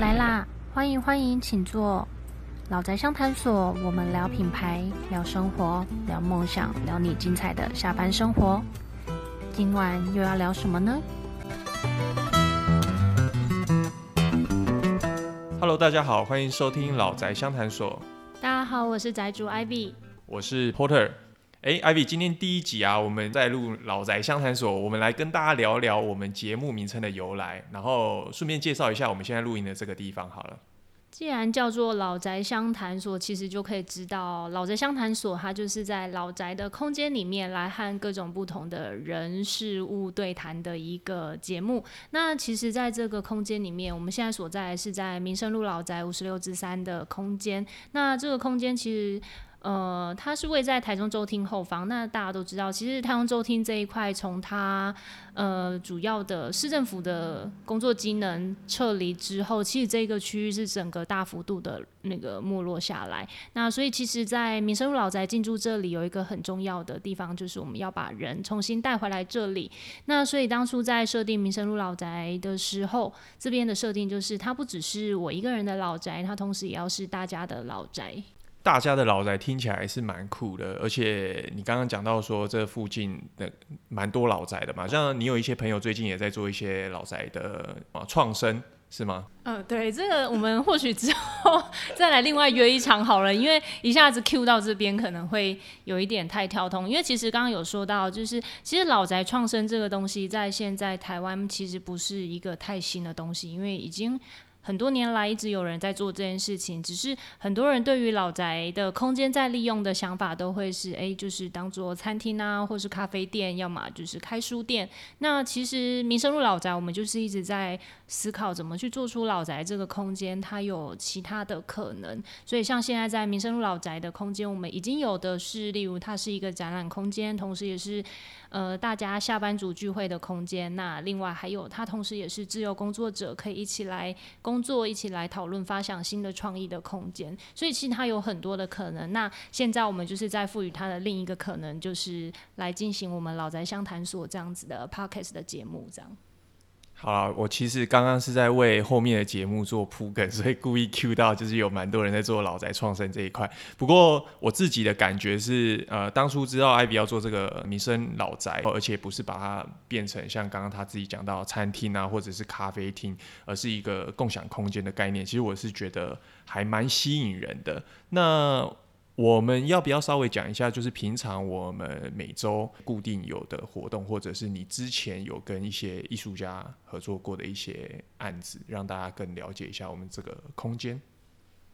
来啦，欢迎欢迎，请坐。老宅相谈所，我们聊品牌，聊生活，聊梦想，聊你精彩的下班生活。今晚又要聊什么呢？Hello，大家好，欢迎收听老宅相谈所。大家好，我是宅主 Ivy，我是 Porter。哎，Ivy，今天第一集啊，我们在录老宅相谈所，我们来跟大家聊聊我们节目名称的由来，然后顺便介绍一下我们现在录音的这个地方好了。既然叫做老宅相谈所，其实就可以知道，老宅相谈所它就是在老宅的空间里面来和各种不同的人事物对谈的一个节目。那其实，在这个空间里面，我们现在所在是在民生路老宅五十六之三的空间。那这个空间其实。呃，它是位在台中州厅后方。那大家都知道，其实台中州厅这一块，从它呃主要的市政府的工作机能撤离之后，其实这个区域是整个大幅度的那个没落下来。那所以，其实，在民生路老宅进驻这里有一个很重要的地方，就是我们要把人重新带回来这里。那所以当初在设定民生路老宅的时候，这边的设定就是它不只是我一个人的老宅，它同时也要是大家的老宅。大家的老宅听起来是蛮酷的，而且你刚刚讲到说这附近的蛮多老宅的嘛，像你有一些朋友最近也在做一些老宅的啊创生，是吗？嗯，对，这个我们或许之后再来另外约一场好了，因为一下子 Q 到这边可能会有一点太跳通，因为其实刚刚有说到，就是其实老宅创生这个东西在现在台湾其实不是一个太新的东西，因为已经。很多年来一直有人在做这件事情，只是很多人对于老宅的空间在利用的想法都会是，哎，就是当做餐厅啊，或是咖啡店，要么就是开书店。那其实民生路老宅，我们就是一直在思考怎么去做出老宅这个空间，它有其他的可能。所以像现在在民生路老宅的空间，我们已经有的是，例如它是一个展览空间，同时也是。呃，大家下班族聚会的空间。那另外还有，它同时也是自由工作者可以一起来工作、一起来讨论、发想新的创意的空间。所以其实它有很多的可能。那现在我们就是在赋予它的另一个可能，就是来进行我们老宅相谈所这样子的 podcast 的节目，这样。好了，我其实刚刚是在为后面的节目做铺梗，所以故意 Q 到就是有蛮多人在做老宅创生这一块。不过我自己的感觉是，呃，当初知道艾比要做这个民生老宅，而且不是把它变成像刚刚他自己讲到餐厅啊，或者是咖啡厅，而是一个共享空间的概念，其实我是觉得还蛮吸引人的。那我们要不要稍微讲一下，就是平常我们每周固定有的活动，或者是你之前有跟一些艺术家合作过的一些案子，让大家更了解一下我们这个空间。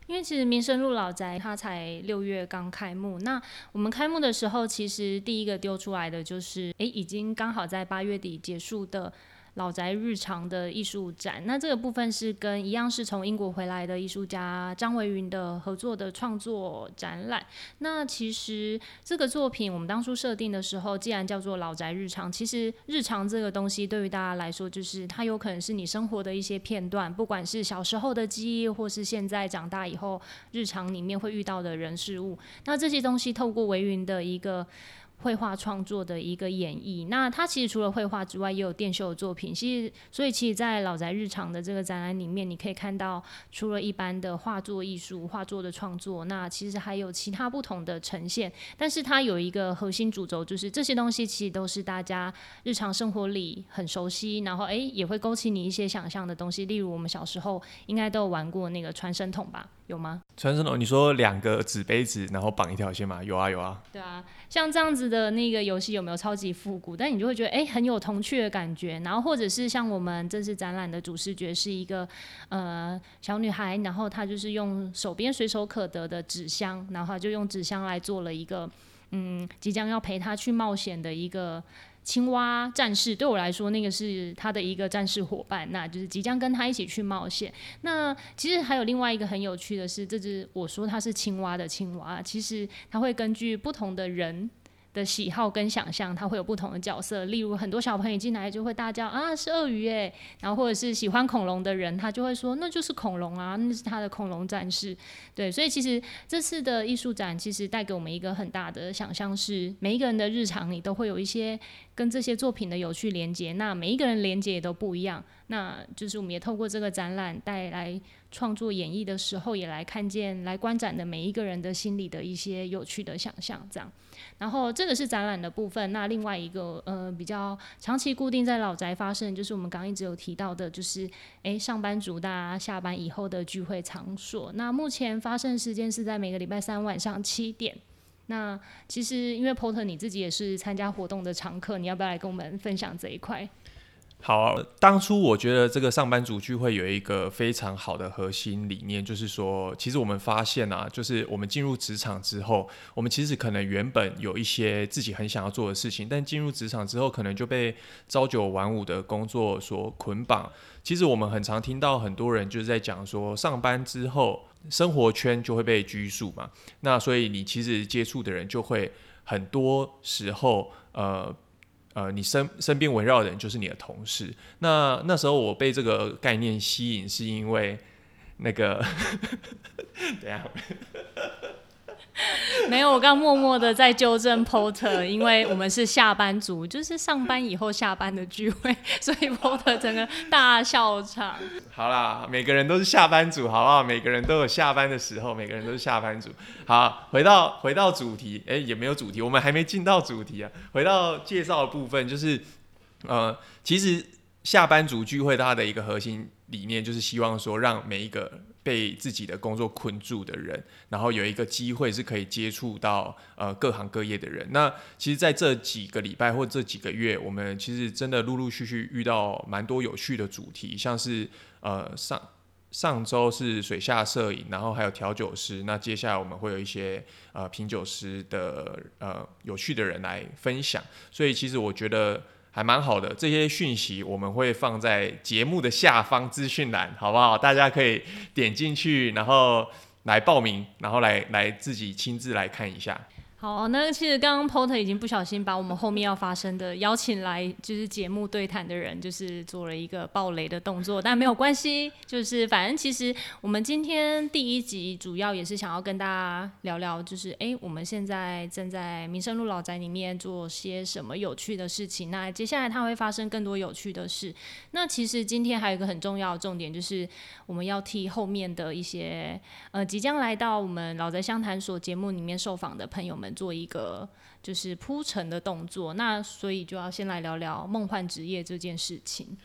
因为其实民生路老宅它才六月刚开幕，那我们开幕的时候，其实第一个丢出来的就是，诶，已经刚好在八月底结束的。老宅日常的艺术展，那这个部分是跟一样是从英国回来的艺术家张维云的合作的创作展览。那其实这个作品我们当初设定的时候，既然叫做老宅日常，其实日常这个东西对于大家来说，就是它有可能是你生活的一些片段，不管是小时候的记忆，或是现在长大以后日常里面会遇到的人事物。那这些东西透过维云的一个。绘画创作的一个演绎，那他其实除了绘画之外，也有电绣的作品。其实，所以其实，在老宅日常的这个展览里面，你可以看到，除了一般的画作艺术、画作的创作，那其实还有其他不同的呈现。但是，它有一个核心主轴，就是这些东西其实都是大家日常生活里很熟悉，然后诶也会勾起你一些想象的东西。例如，我们小时候应该都有玩过那个传声筒吧？有吗？传声筒？你说两个纸杯子，然后绑一条线吗？有啊，有啊。对啊，像这样子的那个游戏有没有超级复古？但你就会觉得哎，很有童趣的感觉。然后或者是像我们这次展览的主视觉是一个呃小女孩，然后她就是用手边随手可得的纸箱，然后就用纸箱来做了一个嗯即将要陪她去冒险的一个。青蛙战士对我来说，那个是他的一个战士伙伴，那就是即将跟他一起去冒险。那其实还有另外一个很有趣的是，这只我说它是青蛙的青蛙，其实它会根据不同的人。的喜好跟想象，它会有不同的角色。例如，很多小朋友进来就会大叫啊，是鳄鱼诶，然后或者是喜欢恐龙的人，他就会说那就是恐龙啊，那是他的恐龙战士。对，所以其实这次的艺术展其实带给我们一个很大的想象，是每一个人的日常里都会有一些跟这些作品的有趣连接。那每一个人连接也都不一样。那就是我们也透过这个展览带来创作演绎的时候，也来看见来观展的每一个人的心里的一些有趣的想象，这样。然后这个是展览的部分。那另外一个呃比较长期固定在老宅发生，就是我们刚刚一直有提到的，就是诶上班族大家下班以后的聚会场所。那目前发生时间是在每个礼拜三晚上七点。那其实因为 Porter 你自己也是参加活动的常客，你要不要来跟我们分享这一块？好，当初我觉得这个上班族聚会有一个非常好的核心理念，就是说，其实我们发现啊，就是我们进入职场之后，我们其实可能原本有一些自己很想要做的事情，但进入职场之后，可能就被朝九晚五的工作所捆绑。其实我们很常听到很多人就是在讲说，上班之后生活圈就会被拘束嘛，那所以你其实接触的人就会很多时候，呃。呃，你身身边围绕的人就是你的同事。那那时候我被这个概念吸引，是因为那个，等下。没有，我刚默默的在纠正 Porter，因为我们是下班族，就是上班以后下班的聚会，所以 Porter 整个大笑场。好啦，每个人都是下班族，好不好？每个人都有下班的时候，每个人都是下班族。好，回到回到主题，哎，也没有主题，我们还没进到主题啊。回到介绍的部分，就是呃，其实下班族聚会它的一个核心理念，就是希望说让每一个。被自己的工作困住的人，然后有一个机会是可以接触到呃各行各业的人。那其实，在这几个礼拜或这几个月，我们其实真的陆陆续续遇到蛮多有趣的主题，像是呃上上周是水下摄影，然后还有调酒师。那接下来我们会有一些呃品酒师的呃有趣的人来分享。所以其实我觉得。还蛮好的，这些讯息我们会放在节目的下方资讯栏，好不好？大家可以点进去，然后来报名，然后来来自己亲自来看一下。好，那其实刚刚 Porter 已经不小心把我们后面要发生的邀请来就是节目对谈的人，就是做了一个暴雷的动作，但没有关系，就是反正其实我们今天第一集主要也是想要跟大家聊聊，就是哎，我们现在正在民生路老宅里面做些什么有趣的事情，那接下来它会发生更多有趣的事。那其实今天还有一个很重要的重点，就是我们要替后面的一些呃即将来到我们老宅相谈所节目里面受访的朋友们。做一个就是铺陈的动作，那所以就要先来聊聊梦幻职业这件事情。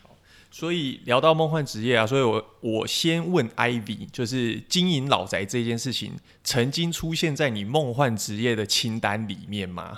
所以聊到梦幻职业啊，所以我我先问 Ivy，就是经营老宅这件事情，曾经出现在你梦幻职业的清单里面吗？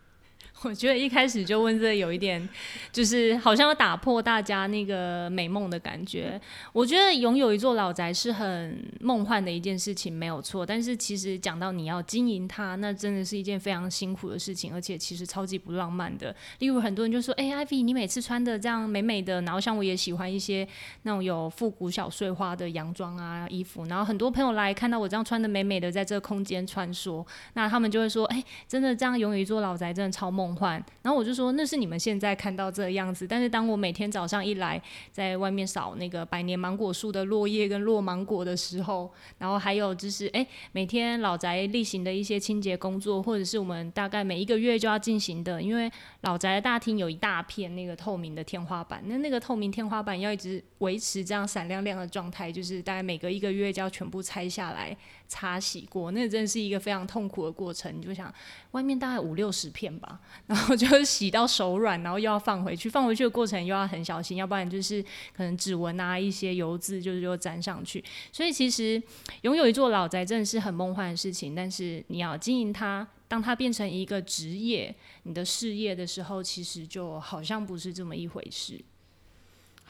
我觉得一开始就问这有一点，就是好像要打破大家那个美梦的感觉。我觉得拥有一座老宅是很梦幻的一件事情，没有错。但是其实讲到你要经营它，那真的是一件非常辛苦的事情，而且其实超级不浪漫的。例如很多人就说：“哎，Ivy，你每次穿的这样美美的，然后像我也喜欢一些那种有复古小碎花的洋装啊衣服。”然后很多朋友来看到我这样穿的美美的，在这个空间穿梭，那他们就会说：“哎，真的这样拥有一座老宅，真的超梦。”换，然后我就说那是你们现在看到这样子，但是当我每天早上一来，在外面扫那个百年芒果树的落叶跟落芒果的时候，然后还有就是哎，每天老宅例行的一些清洁工作，或者是我们大概每一个月就要进行的，因为老宅的大厅有一大片那个透明的天花板，那那个透明天花板要一直维持这样闪亮亮的状态，就是大概每隔一个月就要全部拆下来擦洗过，那真的是一个非常痛苦的过程。你就想外面大概五六十片吧。然后就洗到手软，然后又要放回去，放回去的过程又要很小心，要不然就是可能指纹啊一些油渍就是又粘上去。所以其实拥有一座老宅真的是很梦幻的事情，但是你要经营它，当它变成一个职业、你的事业的时候，其实就好像不是这么一回事。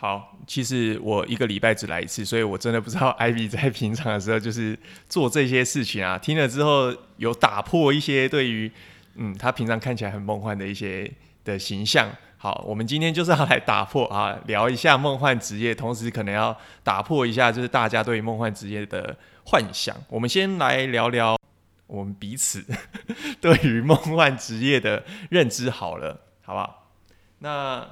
好，其实我一个礼拜只来一次，所以我真的不知道 Ivy 在平常的时候就是做这些事情啊。听了之后有打破一些对于。嗯，他平常看起来很梦幻的一些的形象。好，我们今天就是要来打破啊，聊一下梦幻职业，同时可能要打破一下就是大家对梦幻职业的幻想。我们先来聊聊我们彼此 对于梦幻职业的认知，好了，好不好？那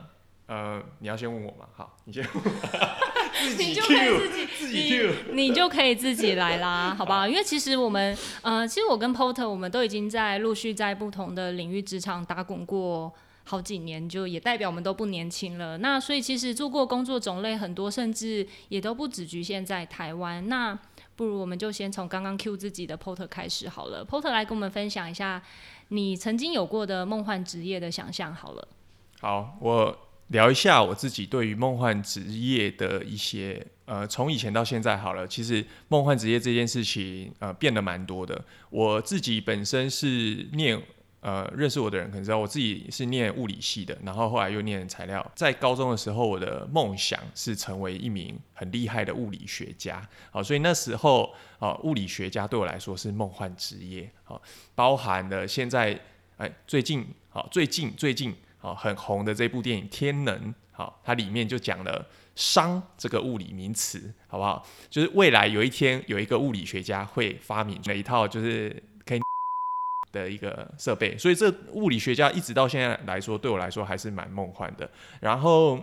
呃，你要先问我嘛？好，你先。你就可以自己，你你就可以自己来啦，好不好？因为其实我们，呃，其实我跟 Porter 我们都已经在陆续在不同的领域职场打滚过。好几年，就也代表我们都不年轻了。那所以其实做过工作种类很多，甚至也都不只局限在台湾。那不如我们就先从刚刚 Q 自己的 Porter 开始好了。Porter 来跟我们分享一下你曾经有过的梦幻职业的想象好了。好，我聊一下我自己对于梦幻职业的一些，呃，从以前到现在好了，其实梦幻职业这件事情，呃，变得蛮多的。我自己本身是念。呃，认识我的人可能知道，我自己是念物理系的，然后后来又念材料。在高中的时候，我的梦想是成为一名很厉害的物理学家。好，所以那时候啊，物理学家对我来说是梦幻职业。好，包含了现在哎，最近好，最近最近好很红的这部电影《天能》。好，它里面就讲了“熵”这个物理名词，好不好？就是未来有一天有一个物理学家会发明了一套，就是可以。的一个设备，所以这物理学家一直到现在来说，对我来说还是蛮梦幻的。然后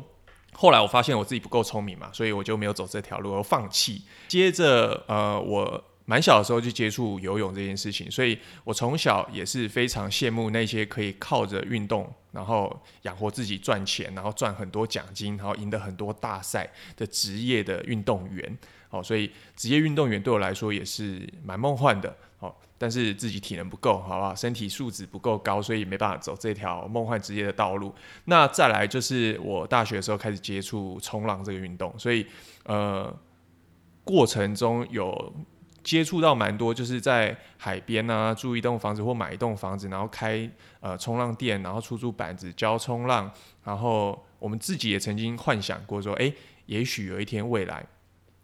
后来我发现我自己不够聪明嘛，所以我就没有走这条路，我放弃。接着呃，我蛮小的时候就接触游泳这件事情，所以我从小也是非常羡慕那些可以靠着运动然后养活自己赚钱，然后赚很多奖金，然后赢得很多大赛的职业的运动员。好，所以职业运动员对我来说也是蛮梦幻的。好。但是自己体能不够，好不好？身体素质不够高，所以没办法走这条梦幻职业的道路。那再来就是我大学的时候开始接触冲浪这个运动，所以呃，过程中有接触到蛮多，就是在海边啊，住一栋房子或买一栋房子，然后开呃冲浪店，然后出租板子教冲浪。然后我们自己也曾经幻想过说，哎，也许有一天未来。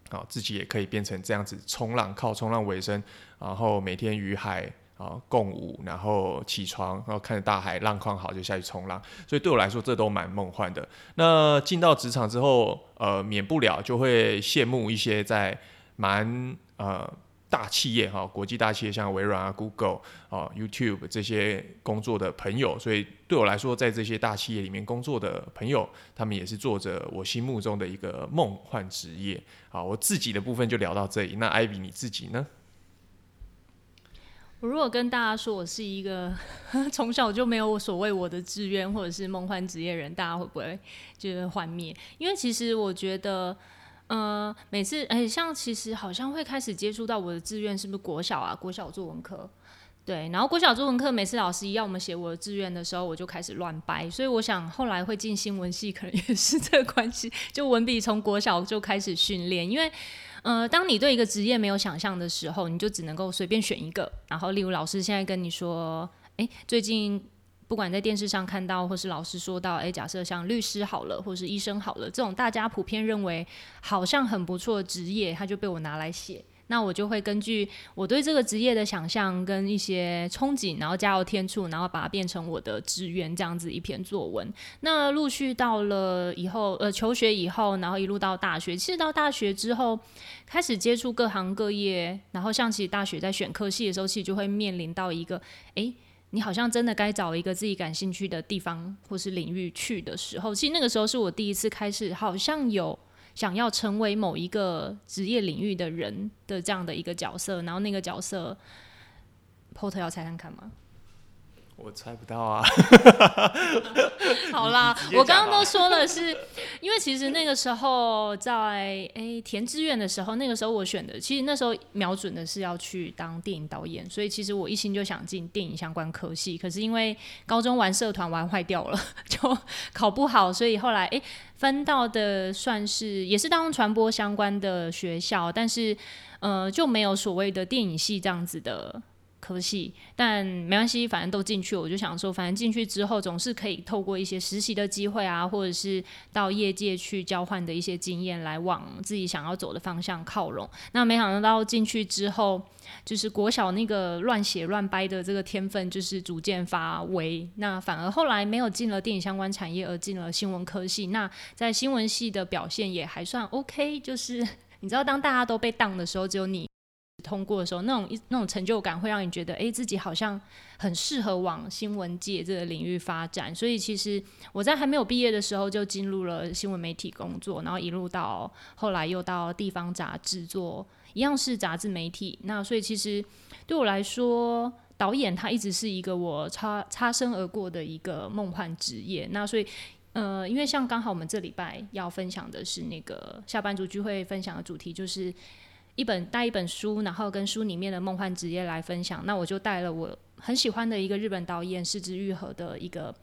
啊，自己也可以变成这样子冲浪，靠冲浪为生，然后每天与海啊共舞，然后起床，然后看着大海，浪况好就下去冲浪。所以对我来说，这都蛮梦幻的。那进到职场之后，呃，免不了就会羡慕一些在蛮呃。大企业哈，国际大企业像微软啊、Google 啊、YouTube 这些工作的朋友，所以对我来说，在这些大企业里面工作的朋友，他们也是做着我心目中的一个梦幻职业。好，我自己的部分就聊到这里。那艾比你自己呢？我如果跟大家说我是一个 从小就没有所谓我的志愿或者是梦幻职业人，大家会不会就是幻灭？因为其实我觉得。呃，每次哎，像其实好像会开始接触到我的志愿，是不是国小啊？国小作文课，对，然后国小作文课，每次老师要我们写我的志愿的时候，我就开始乱掰。所以我想后来会进新闻系，可能也是这个关系。就文笔从国小就开始训练，因为呃，当你对一个职业没有想象的时候，你就只能够随便选一个。然后，例如老师现在跟你说，哎，最近。不管在电视上看到，或是老师说到，诶，假设像律师好了，或是医生好了，这种大家普遍认为好像很不错的职业，他就被我拿来写。那我就会根据我对这个职业的想象跟一些憧憬，然后加油添醋，然后把它变成我的志愿，这样子一篇作文。那陆续到了以后，呃，求学以后，然后一路到大学，其实到大学之后，开始接触各行各业，然后像其实大学在选科系的时候，其实就会面临到一个，诶。你好像真的该找一个自己感兴趣的地方或是领域去的时候，其实那个时候是我第一次开始，好像有想要成为某一个职业领域的人的这样的一个角色，然后那个角色，Port 要猜看看吗？我猜不到啊！好啦，我刚刚都说了，是因为其实那个时候在诶填志愿的时候，那个时候我选的，其实那时候瞄准的是要去当电影导演，所以其实我一心就想进电影相关科系。可是因为高中玩社团玩坏掉了，就 考不好，所以后来诶分到的算是也是当传播相关的学校，但是呃就没有所谓的电影系这样子的。科系，但没关系，反正都进去，我就想说，反正进去之后总是可以透过一些实习的机会啊，或者是到业界去交换的一些经验，来往自己想要走的方向靠拢。那没想到进去之后，就是国小那个乱写乱掰的这个天分，就是逐渐发威。那反而后来没有进了电影相关产业，而进了新闻科系。那在新闻系的表现也还算 OK，就是你知道，当大家都被当的时候，只有你。通过的时候，那种一那种成就感会让你觉得，哎，自己好像很适合往新闻界这个领域发展。所以其实我在还没有毕业的时候就进入了新闻媒体工作，然后一路到后来又到地方杂志做，一样是杂志媒体。那所以其实对我来说。导演他一直是一个我擦擦身而过的一个梦幻职业。那所以，呃，因为像刚好我们这礼拜要分享的是那个下班族聚会分享的主题，就是一本带一本书，然后跟书里面的梦幻职业来分享。那我就带了我很喜欢的一个日本导演柿之愈合的一个。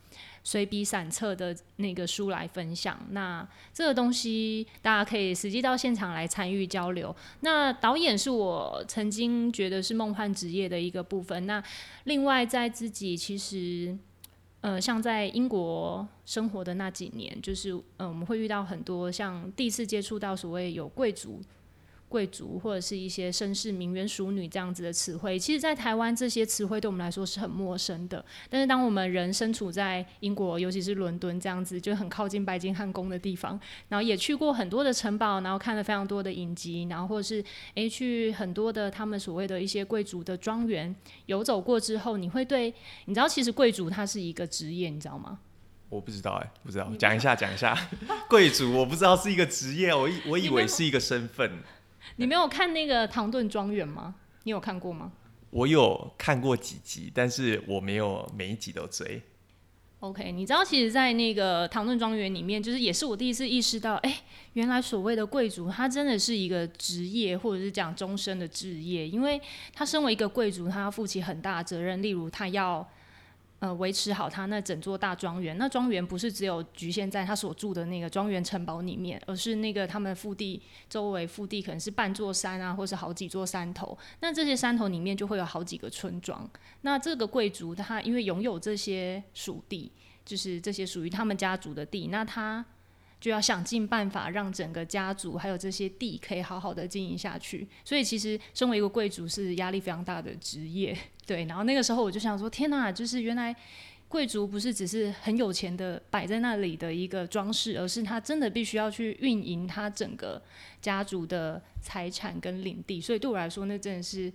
随笔散册的那个书来分享，那这个东西大家可以实际到现场来参与交流。那导演是我曾经觉得是梦幻职业的一个部分。那另外在自己其实，呃，像在英国生活的那几年，就是呃，我们会遇到很多像第一次接触到所谓有贵族。贵族或者是一些绅士、名媛、淑女这样子的词汇，其实，在台湾这些词汇对我们来说是很陌生的。但是，当我们人身处在英国，尤其是伦敦这样子，就很靠近白金汉宫的地方，然后也去过很多的城堡，然后看了非常多的影集，然后或者是诶去很多的他们所谓的一些贵族的庄园游走过之后，你会对你知道，其实贵族它是一个职业，你知道吗？我不知道哎，不知道，讲一下，讲一下，贵族我不知道是一个职业，我以我以为是一个身份。你没有看那个《唐顿庄园》吗？你有看过吗？我有看过几集，但是我没有每一集都追。OK，你知道，其实，在那个《唐顿庄园》里面，就是也是我第一次意识到，哎，原来所谓的贵族，他真的是一个职业，或者是讲终身的职业，因为他身为一个贵族，他要负起很大的责任，例如他要。呃，维持好他那整座大庄园。那庄园不是只有局限在他所住的那个庄园城堡里面，而是那个他们腹地周围腹地可能是半座山啊，或是好几座山头。那这些山头里面就会有好几个村庄。那这个贵族他因为拥有这些属地，就是这些属于他们家族的地，那他。就要想尽办法让整个家族还有这些地可以好好的经营下去，所以其实身为一个贵族是压力非常大的职业，对。然后那个时候我就想说，天哪，就是原来贵族不是只是很有钱的摆在那里的一个装饰，而是他真的必须要去运营他整个家族的财产跟领地。所以对我来说，那真的是，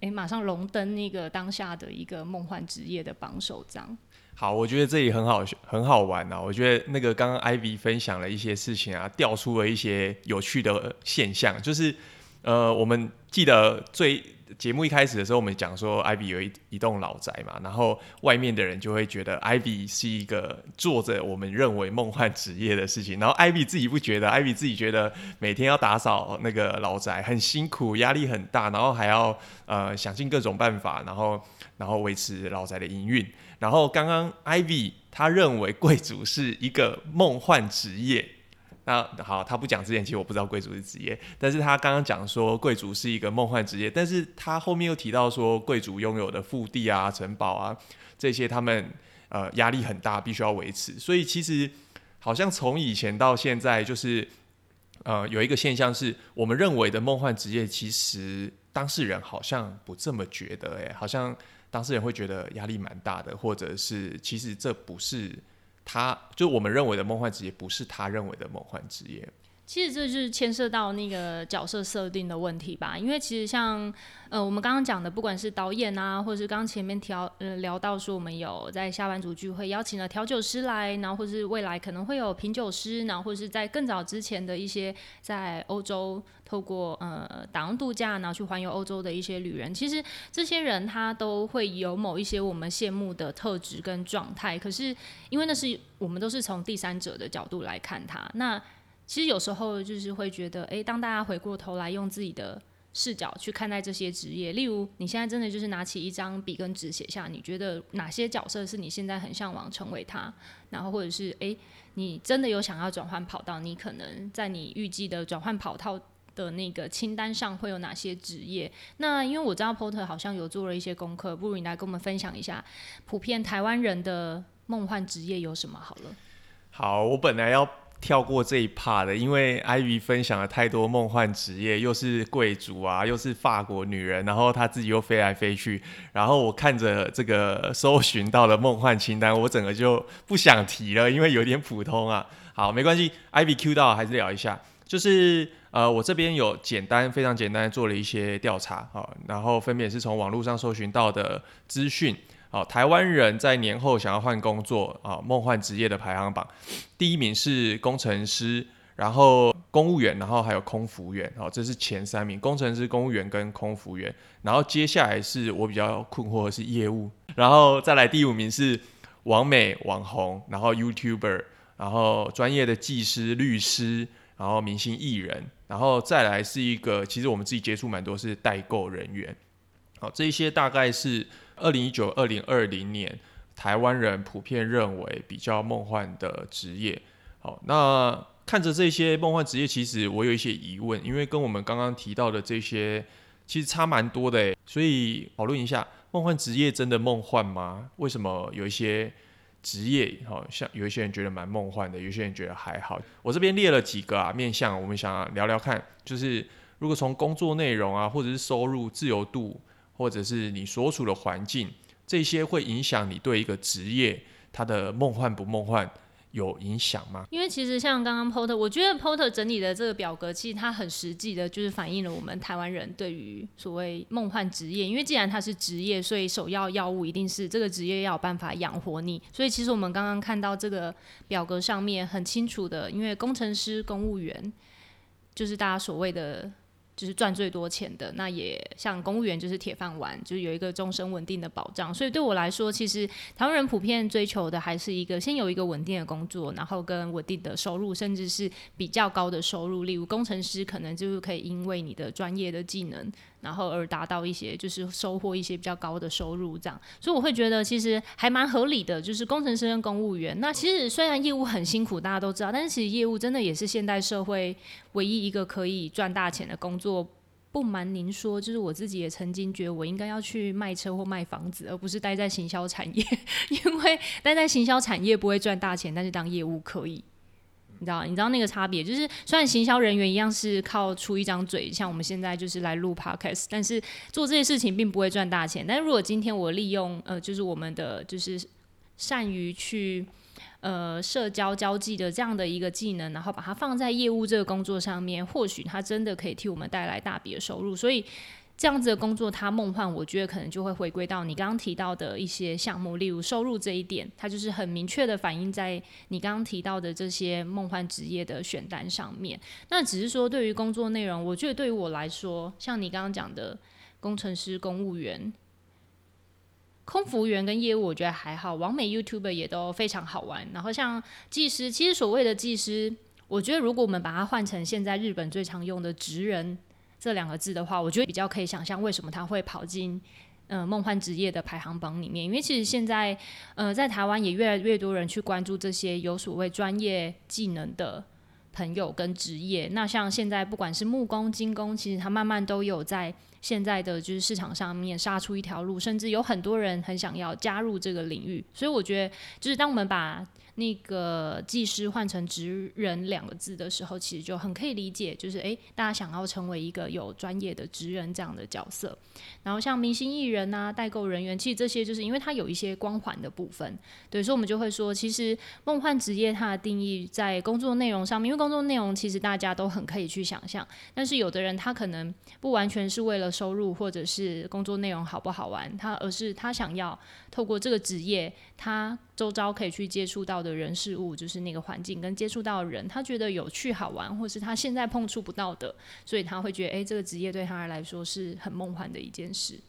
诶，马上荣登那个当下的一个梦幻职业的榜首章。好，我觉得这里很好，很好玩啊！我觉得那个刚刚 Ivy 分享了一些事情啊，调出了一些有趣的现象。就是，呃，我们记得最节目一开始的时候，我们讲说 Ivy 有一一栋老宅嘛，然后外面的人就会觉得 Ivy 是一个做着我们认为梦幻职业的事情，然后 Ivy 自己不觉得，Ivy 自己觉得每天要打扫那个老宅很辛苦，压力很大，然后还要呃想尽各种办法，然后然后维持老宅的营运。然后刚刚 Ivy 他认为贵族是一个梦幻职业，那好，他不讲之前，其实我不知道贵族是职业，但是他刚刚讲说贵族是一个梦幻职业，但是他后面又提到说贵族拥有的腹地啊、城堡啊这些，他们呃压力很大，必须要维持，所以其实好像从以前到现在，就是呃有一个现象是，我们认为的梦幻职业，其实当事人好像不这么觉得，哎，好像。当事人会觉得压力蛮大的，或者是其实这不是他，就我们认为的梦幻职业，不是他认为的梦幻职业。其实这就是牵涉到那个角色设定的问题吧，因为其实像呃我们刚刚讲的，不管是导演啊，或者是刚前面调呃聊到说我们有在下班组聚会邀请了调酒师来，然后或是未来可能会有品酒师，然后或是在更早之前的一些在欧洲透过呃打工度假然后去环游欧洲的一些旅人，其实这些人他都会有某一些我们羡慕的特质跟状态，可是因为那是我们都是从第三者的角度来看他那。其实有时候就是会觉得，诶，当大家回过头来用自己的视角去看待这些职业，例如你现在真的就是拿起一张笔跟纸写下，你觉得哪些角色是你现在很向往成为他，然后或者是诶，你真的有想要转换跑道，你可能在你预计的转换跑道的那个清单上会有哪些职业？那因为我知道 Porter 好像有做了一些功课，不如你来跟我们分享一下，普遍台湾人的梦幻职业有什么好了？好，我本来要。跳过这一 part 的，因为 Ivy 分享了太多梦幻职业，又是贵族啊，又是法国女人，然后她自己又飞来飞去，然后我看着这个 搜寻到了梦幻清单，我整个就不想提了，因为有点普通啊。好，没关系，Ivy Q 到还是聊一下，就是呃，我这边有简单非常简单做了一些调查啊，然后分别是从网络上搜寻到的资讯。好，台湾人在年后想要换工作啊，梦幻职业的排行榜，第一名是工程师，然后公务员，然后还有空服员，好，这是前三名，工程师、公务员跟空服员。然后接下来是我比较困惑的是业务，然后再来第五名是网美网红，然后 YouTuber，然后专业的技师、律师，然后明星艺人，然后再来是一个，其实我们自己接触蛮多是代购人员。好，这一些大概是二零一九、二零二零年台湾人普遍认为比较梦幻的职业。好，那看着这些梦幻职业，其实我有一些疑问，因为跟我们刚刚提到的这些其实差蛮多的，所以讨论一下，梦幻职业真的梦幻吗？为什么有一些职业，好像有一些人觉得蛮梦幻的，有些人觉得还好？我这边列了几个啊面向，我们想聊聊看，就是如果从工作内容啊，或者是收入、自由度。或者是你所处的环境，这些会影响你对一个职业它的梦幻不梦幻有影响吗？因为其实像刚刚 Porter，我觉得 Porter 整理的这个表格，其实它很实际的，就是反映了我们台湾人对于所谓梦幻职业。因为既然它是职业，所以首要要务一定是这个职业要有办法养活你。所以其实我们刚刚看到这个表格上面很清楚的，因为工程师、公务员就是大家所谓的。就是赚最多钱的，那也像公务员就是铁饭碗，就是有一个终身稳定的保障。所以对我来说，其实台湾人普遍追求的还是一个先有一个稳定的工作，然后跟稳定的收入，甚至是比较高的收入。例如工程师，可能就是可以因为你的专业的技能。然后而达到一些就是收获一些比较高的收入，这样，所以我会觉得其实还蛮合理的。就是工程师跟公务员，那其实虽然业务很辛苦，大家都知道，但是其实业务真的也是现代社会唯一一个可以赚大钱的工作。不瞒您说，就是我自己也曾经觉得我应该要去卖车或卖房子，而不是待在行销产业，因为 待在行销产业不会赚大钱，但是当业务可以。你知道，你知道那个差别，就是虽然行销人员一样是靠出一张嘴，像我们现在就是来录 podcast，但是做这些事情并不会赚大钱。但是如果今天我利用呃，就是我们的就是善于去呃社交交际的这样的一个技能，然后把它放在业务这个工作上面，或许它真的可以替我们带来大笔的收入。所以。这样子的工作，它梦幻，我觉得可能就会回归到你刚刚提到的一些项目，例如收入这一点，它就是很明确的反映在你刚刚提到的这些梦幻职业的选单上面。那只是说，对于工作内容，我觉得对于我来说，像你刚刚讲的工程师、公务员、空服员跟业务，我觉得还好。完美 YouTube 也都非常好玩。然后像技师，其实所谓的技师，我觉得如果我们把它换成现在日本最常用的职人。这两个字的话，我觉得比较可以想象为什么他会跑进嗯梦幻职业的排行榜里面，因为其实现在呃在台湾也越来越多人去关注这些有所谓专业技能的朋友跟职业。那像现在不管是木工、金工，其实他慢慢都有在现在的就是市场上面杀出一条路，甚至有很多人很想要加入这个领域。所以我觉得，就是当我们把那个技师换成职人两个字的时候，其实就很可以理解，就是诶，大家想要成为一个有专业的职人这样的角色。然后像明星艺人啊、代购人员，其实这些就是因为它有一些光环的部分，对，所以我们就会说，其实梦幻职业它的定义在工作内容上面，因为工作内容其实大家都很可以去想象，但是有的人他可能不完全是为了收入或者是工作内容好不好玩，他而是他想要透过这个职业，他周遭可以去接触到的。人事物就是那个环境跟接触到的人，他觉得有趣好玩，或是他现在碰触不到的，所以他会觉得，哎，这个职业对他来说是很梦幻的一件事。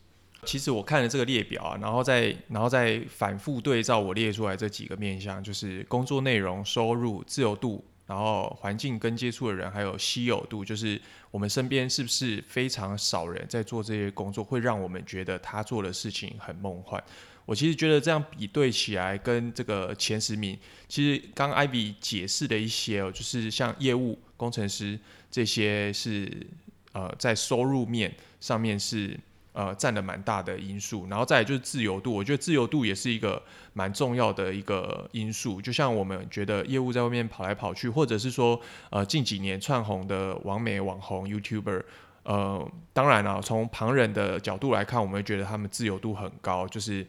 其实我看了这个列表啊，然后再然后再反复对照我列出来这几个面向，就是工作内容、收入、自由度，然后环境跟接触的人，还有稀有度，就是我们身边是不是非常少人在做这些工作，会让我们觉得他做的事情很梦幻。我其实觉得这样比对起来，跟这个前十名，其实刚 Ivy 解释的一些哦，就是像业务工程师这些是呃在收入面上面是呃占了蛮大的因素，然后再就是自由度，我觉得自由度也是一个蛮重要的一个因素。就像我们觉得业务在外面跑来跑去，或者是说呃近几年窜红的网美网红 YouTuber，呃当然了，从旁人的角度来看，我们会觉得他们自由度很高，就是。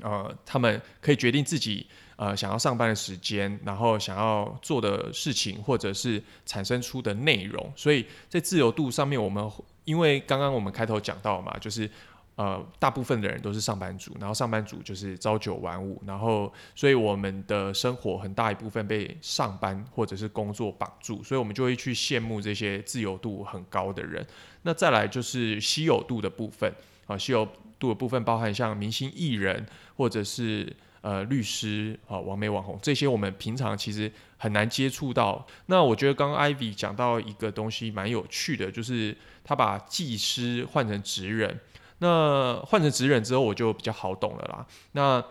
呃，他们可以决定自己呃想要上班的时间，然后想要做的事情，或者是产生出的内容。所以在自由度上面，我们因为刚刚我们开头讲到嘛，就是呃，大部分的人都是上班族，然后上班族就是朝九晚五，然后所以我们的生活很大一部分被上班或者是工作绑住，所以我们就会去羡慕这些自由度很高的人。那再来就是稀有度的部分啊，稀有的部分包含像明星艺人或者是呃律师啊、网美网红这些，我们平常其实很难接触到。那我觉得刚刚 Ivy 讲到一个东西蛮有趣的，就是他把技师换成职人。那换成职人之后，我就比较好懂了啦。那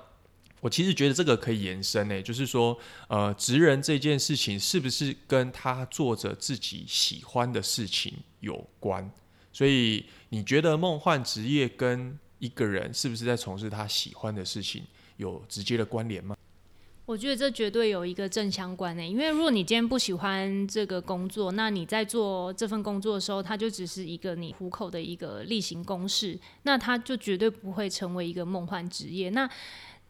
我其实觉得这个可以延伸呢，就是说，呃，职人这件事情是不是跟他做着自己喜欢的事情有关？所以你觉得梦幻职业跟一个人是不是在从事他喜欢的事情有直接的关联吗？我觉得这绝对有一个正相关的，因为如果你今天不喜欢这个工作，那你在做这份工作的时候，它就只是一个你糊口的一个例行公事，那它就绝对不会成为一个梦幻职业。那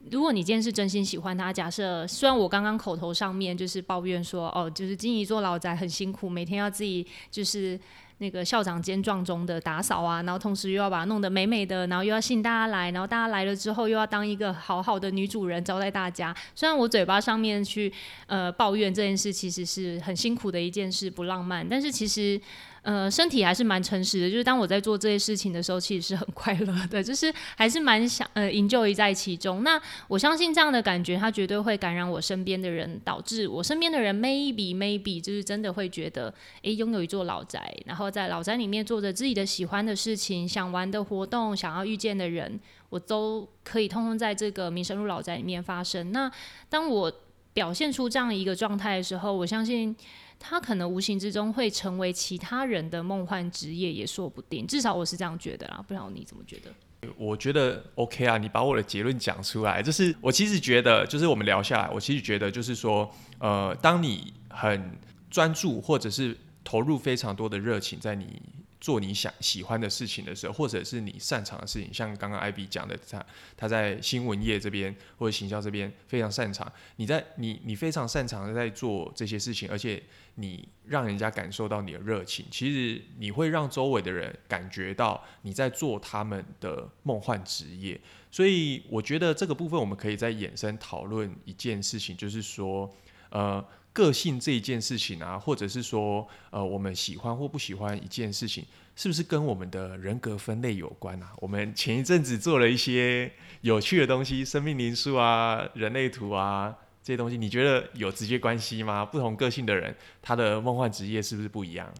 如果你今天是真心喜欢它，假设虽然我刚刚口头上面就是抱怨说，哦，就是经营一座老宅很辛苦，每天要自己就是。那个校长兼状中的打扫啊，然后同时又要把它弄得美美的，然后又要吸引大家来，然后大家来了之后又要当一个好好的女主人招待大家。虽然我嘴巴上面去呃抱怨这件事，其实是很辛苦的一件事，不浪漫，但是其实。呃，身体还是蛮诚实的，就是当我在做这些事情的时候，其实是很快乐的，就是还是蛮想呃，enjoy 在其中。那我相信这样的感觉，它绝对会感染我身边的人，导致我身边的人 maybe maybe 就是真的会觉得，诶，拥有一座老宅，然后在老宅里面做着自己的喜欢的事情，想玩的活动，想要遇见的人，我都可以通通在这个民生路老宅里面发生。那当我表现出这样一个状态的时候，我相信。他可能无形之中会成为其他人的梦幻职业，也说不定。至少我是这样觉得啦，不知道你怎么觉得？我觉得 OK 啊，你把我的结论讲出来。就是我其实觉得，就是我们聊下来，我其实觉得就是说，呃，当你很专注，或者是投入非常多的热情在你。做你想喜欢的事情的时候，或者是你擅长的事情，像刚刚艾比讲的，他他在新闻业这边或者行销这边非常擅长。你在你你非常擅长的在做这些事情，而且你让人家感受到你的热情，其实你会让周围的人感觉到你在做他们的梦幻职业。所以我觉得这个部分我们可以再衍生讨论一件事情，就是说，呃。个性这一件事情啊，或者是说，呃，我们喜欢或不喜欢一件事情，是不是跟我们的人格分类有关啊？我们前一阵子做了一些有趣的东西，生命灵数啊、人类图啊这些东西，你觉得有直接关系吗？不同个性的人，他的梦幻职业是不是不一样？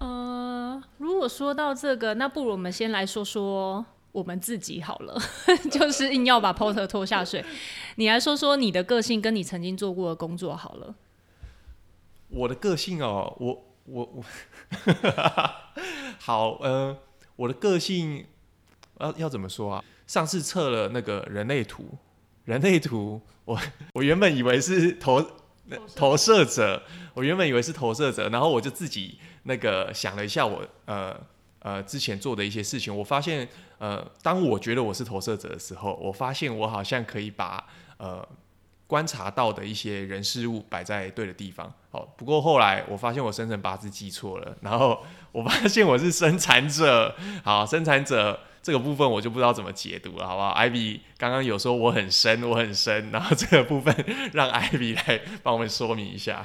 呃，如果说到这个，那不如我们先来说说我们自己好了，就是硬要把 Porter 拖下水。你来说说你的个性跟你曾经做过的工作好了。我的个性哦，我我我，好，呃，我的个性要要怎么说啊？上次测了那个人类图，人类图，我 我原本以为是投投射者，我原本以为是投射者，然后我就自己那个想了一下，我呃呃之前做的一些事情，我发现呃，当我觉得我是投射者的时候，我发现我好像可以把呃。观察到的一些人事物摆在对的地方，好。不过后来我发现我生辰八字记错了，然后我发现我是生产者，好，生产者这个部分我就不知道怎么解读了，好不好？Ivy 刚刚有说我很深，我很深，然后这个部分 让 Ivy 来帮我们说明一下。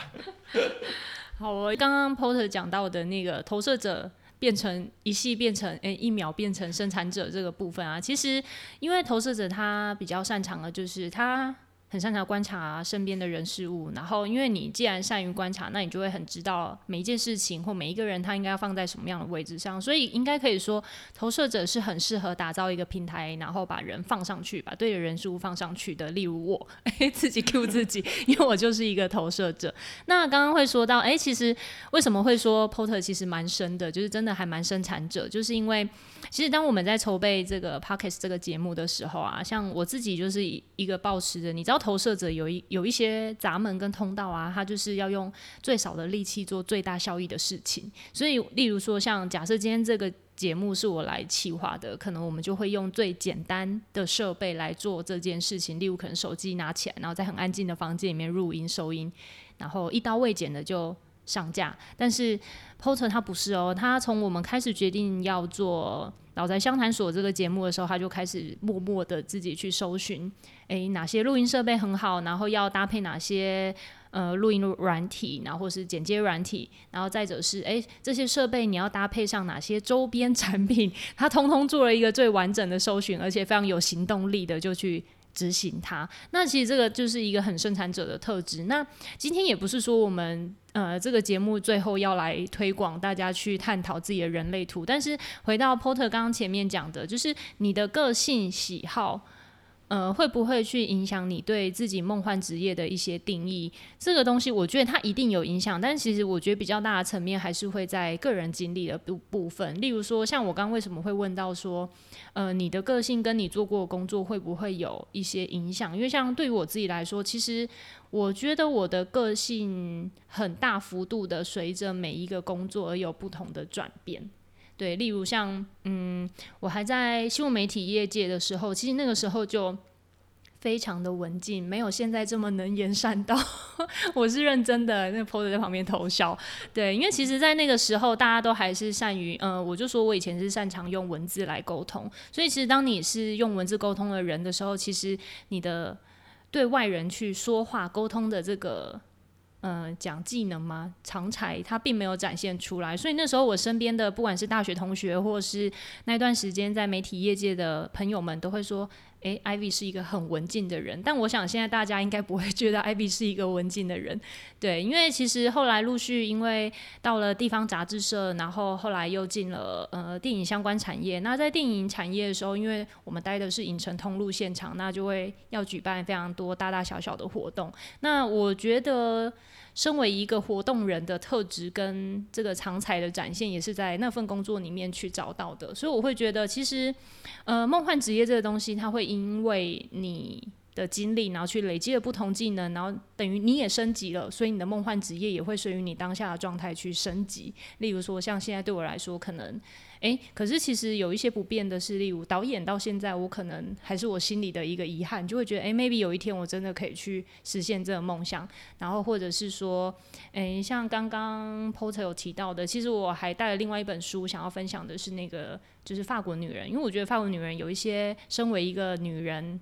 好，我刚刚 Porter 讲到的那个投射者变成一系变成诶一秒变成生产者这个部分啊，其实因为投射者他比较擅长的就是他。很擅长观察身边的人事物，然后因为你既然善于观察，那你就会很知道每一件事情或每一个人他应该要放在什么样的位置上，所以应该可以说投射者是很适合打造一个平台，然后把人放上去，把对的人事物放上去的。例如我，哎，自己 Q 自己，因为我就是一个投射者。那刚刚会说到，哎，其实为什么会说 Porter 其实蛮深的，就是真的还蛮生产者，就是因为其实当我们在筹备这个 Pockets 这个节目的时候啊，像我自己就是一个保持着，你知道。投射者有一有一些闸门跟通道啊，他就是要用最少的力气做最大效益的事情。所以，例如说，像假设今天这个节目是我来企划的，可能我们就会用最简单的设备来做这件事情。例如，可能手机拿起来，然后在很安静的房间里面录音收音，然后一刀未剪的就上架。但是 Porter 他不是哦，他从我们开始决定要做老宅相谈所这个节目的时候，他就开始默默的自己去搜寻，诶，哪些录音设备很好，然后要搭配哪些。呃，录音软体，然后或是剪接软体，然后再者是，哎，这些设备你要搭配上哪些周边产品？他通通做了一个最完整的搜寻，而且非常有行动力的就去执行它。那其实这个就是一个很生产者的特质。那今天也不是说我们呃这个节目最后要来推广大家去探讨自己的人类图，但是回到 Porter 刚刚前面讲的，就是你的个性喜好。呃，会不会去影响你对自己梦幻职业的一些定义？这个东西，我觉得它一定有影响。但其实我觉得比较大的层面还是会在个人经历的部部分。例如说，像我刚为什么会问到说，呃，你的个性跟你做过的工作会不会有一些影响？因为像对于我自己来说，其实我觉得我的个性很大幅度的随着每一个工作而有不同的转变。对，例如像，嗯，我还在新闻媒体业界的时候，其实那个时候就非常的文静，没有现在这么能言善道。我是认真的，那个 PO 在旁边偷笑。对，因为其实，在那个时候，大家都还是善于，嗯，我就说我以前是擅长用文字来沟通，所以其实当你是用文字沟通的人的时候，其实你的对外人去说话沟通的这个。呃，讲技能吗？长才他并没有展现出来，所以那时候我身边的不管是大学同学，或是那段时间在媒体业界的朋友们，都会说。诶 i v y 是一个很文静的人，但我想现在大家应该不会觉得 Ivy 是一个文静的人，对，因为其实后来陆续因为到了地方杂志社，然后后来又进了呃电影相关产业。那在电影产业的时候，因为我们待的是影城通路现场，那就会要举办非常多大大小小的活动。那我觉得。身为一个活动人的特质跟这个长才的展现，也是在那份工作里面去找到的，所以我会觉得，其实，呃，梦幻职业这个东西，它会因为你。的经历，然后去累积了不同技能，然后等于你也升级了，所以你的梦幻职业也会随于你当下的状态去升级。例如说，像现在对我来说，可能，诶，可是其实有一些不变的是，例如导演到现在，我可能还是我心里的一个遗憾，就会觉得，诶 m a y b e 有一天我真的可以去实现这个梦想。然后或者是说，诶，像刚刚 Porter 有提到的，其实我还带了另外一本书，想要分享的是那个就是法国女人，因为我觉得法国女人有一些身为一个女人。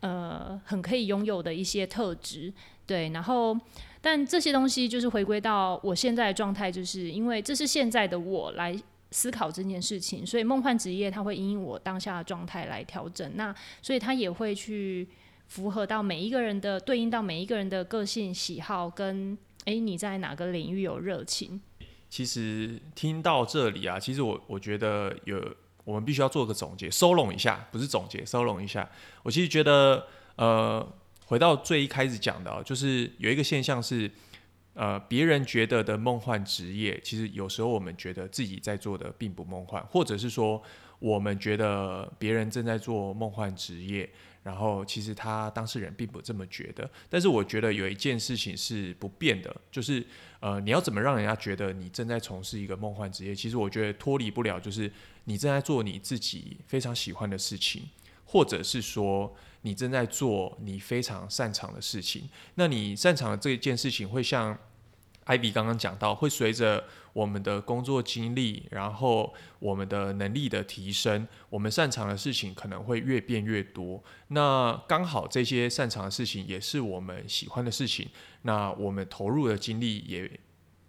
呃，很可以拥有的一些特质，对，然后，但这些东西就是回归到我现在的状态，就是因为这是现在的我来思考这件事情，所以梦幻职业它会因我当下的状态来调整，那所以它也会去符合到每一个人的对应到每一个人的个性喜好跟诶你在哪个领域有热情。其实听到这里啊，其实我我觉得有。我们必须要做个总结，收拢一下，不是总结，收拢一下。我其实觉得，呃，回到最一开始讲的啊，就是有一个现象是，呃，别人觉得的梦幻职业，其实有时候我们觉得自己在做的并不梦幻，或者是说，我们觉得别人正在做梦幻职业。然后其实他当事人并不这么觉得，但是我觉得有一件事情是不变的，就是呃，你要怎么让人家觉得你正在从事一个梦幻职业？其实我觉得脱离不了，就是你正在做你自己非常喜欢的事情，或者是说你正在做你非常擅长的事情。那你擅长的这一件事情，会像艾比刚刚讲到，会随着。我们的工作经历，然后我们的能力的提升，我们擅长的事情可能会越变越多。那刚好这些擅长的事情也是我们喜欢的事情，那我们投入的精力也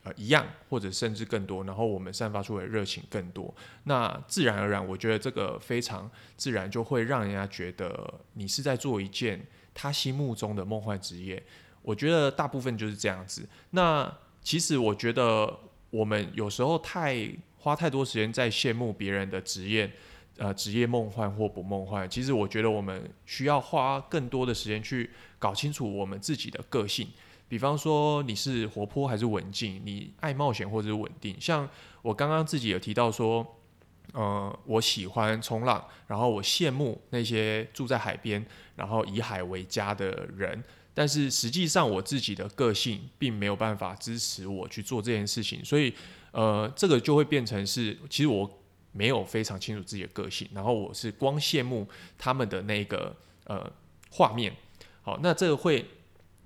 呃一样，或者甚至更多。然后我们散发出的热情更多，那自然而然，我觉得这个非常自然就会让人家觉得你是在做一件他心目中的梦幻职业。我觉得大部分就是这样子。那其实我觉得。我们有时候太花太多时间在羡慕别人的职业，呃，职业梦幻或不梦幻。其实我觉得我们需要花更多的时间去搞清楚我们自己的个性。比方说你是活泼还是文静，你爱冒险或者是稳定。像我刚刚自己有提到说，呃，我喜欢冲浪，然后我羡慕那些住在海边，然后以海为家的人。但是实际上，我自己的个性并没有办法支持我去做这件事情，所以，呃，这个就会变成是，其实我没有非常清楚自己的个性，然后我是光羡慕他们的那个呃画面。好，那这个会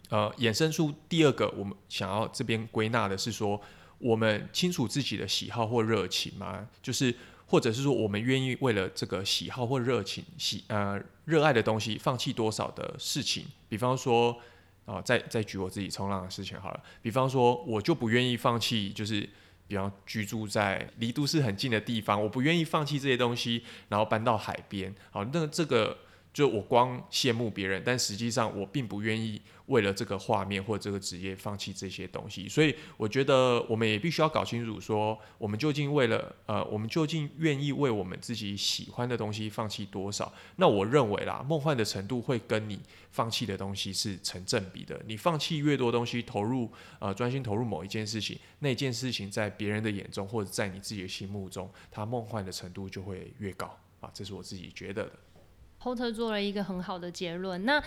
呃，衍生出第二个，我们想要这边归纳的是说，我们清楚自己的喜好或热情吗？就是，或者是说，我们愿意为了这个喜好或热情、喜呃热爱的东西，放弃多少的事情？比方说，啊，再再举我自己冲浪的事情好了。比方说，我就不愿意放弃，就是比方居住在离都市很近的地方，我不愿意放弃这些东西，然后搬到海边。好，那这个。就我光羡慕别人，但实际上我并不愿意为了这个画面或这个职业放弃这些东西。所以我觉得我们也必须要搞清楚，说我们究竟为了呃，我们究竟愿意为我们自己喜欢的东西放弃多少？那我认为啦，梦幻的程度会跟你放弃的东西是成正比的。你放弃越多东西，投入呃专心投入某一件事情，那件事情在别人的眼中或者在你自己的心目中，它梦幻的程度就会越高啊。这是我自己觉得的。后特做了一个很好的结论。那，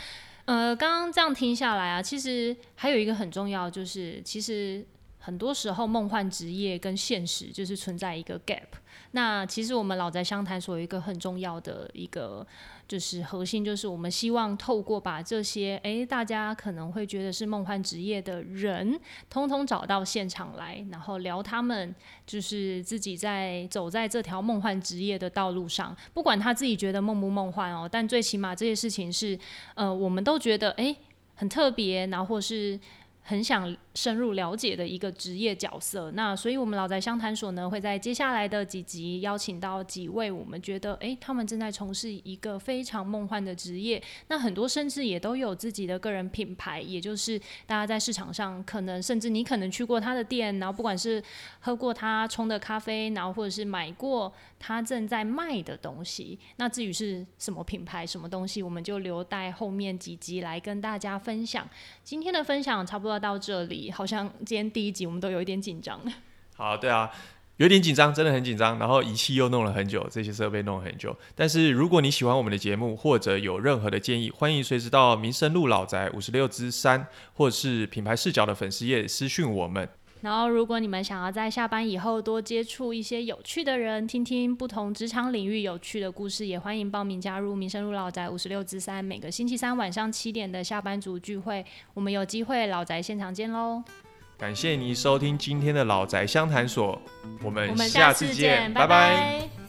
呃，刚刚这样听下来啊，其实还有一个很重要，就是其实很多时候梦幻职业跟现实就是存在一个 gap。那其实我们老宅相谈所有一个很重要的一个。就是核心，就是我们希望透过把这些诶，大家可能会觉得是梦幻职业的人，通通找到现场来，然后聊他们就是自己在走在这条梦幻职业的道路上，不管他自己觉得梦不梦幻哦，但最起码这些事情是呃，我们都觉得诶很特别，然后或是。很想深入了解的一个职业角色，那所以我们老宅相谈所呢，会在接下来的几集邀请到几位我们觉得，诶，他们正在从事一个非常梦幻的职业，那很多甚至也都有自己的个人品牌，也就是大家在市场上可能甚至你可能去过他的店，然后不管是喝过他冲的咖啡，然后或者是买过他正在卖的东西，那至于是什么品牌、什么东西，我们就留待后面几集来跟大家分享。今天的分享差不多。到这里，好像今天第一集我们都有一点紧张。好，对啊，有点紧张，真的很紧张。然后仪器又弄了很久，这些设备弄了很久。但是如果你喜欢我们的节目，或者有任何的建议，欢迎随时到民生路老宅五十六之三，或者是品牌视角的粉丝页私讯我们。然后，如果你们想要在下班以后多接触一些有趣的人，听听不同职场领域有趣的故事，也欢迎报名加入民生路老宅五十六之三，每个星期三晚上七点的下班族聚会，我们有机会老宅现场见喽！感谢您收听今天的老宅相谈所，我们下次见，拜拜。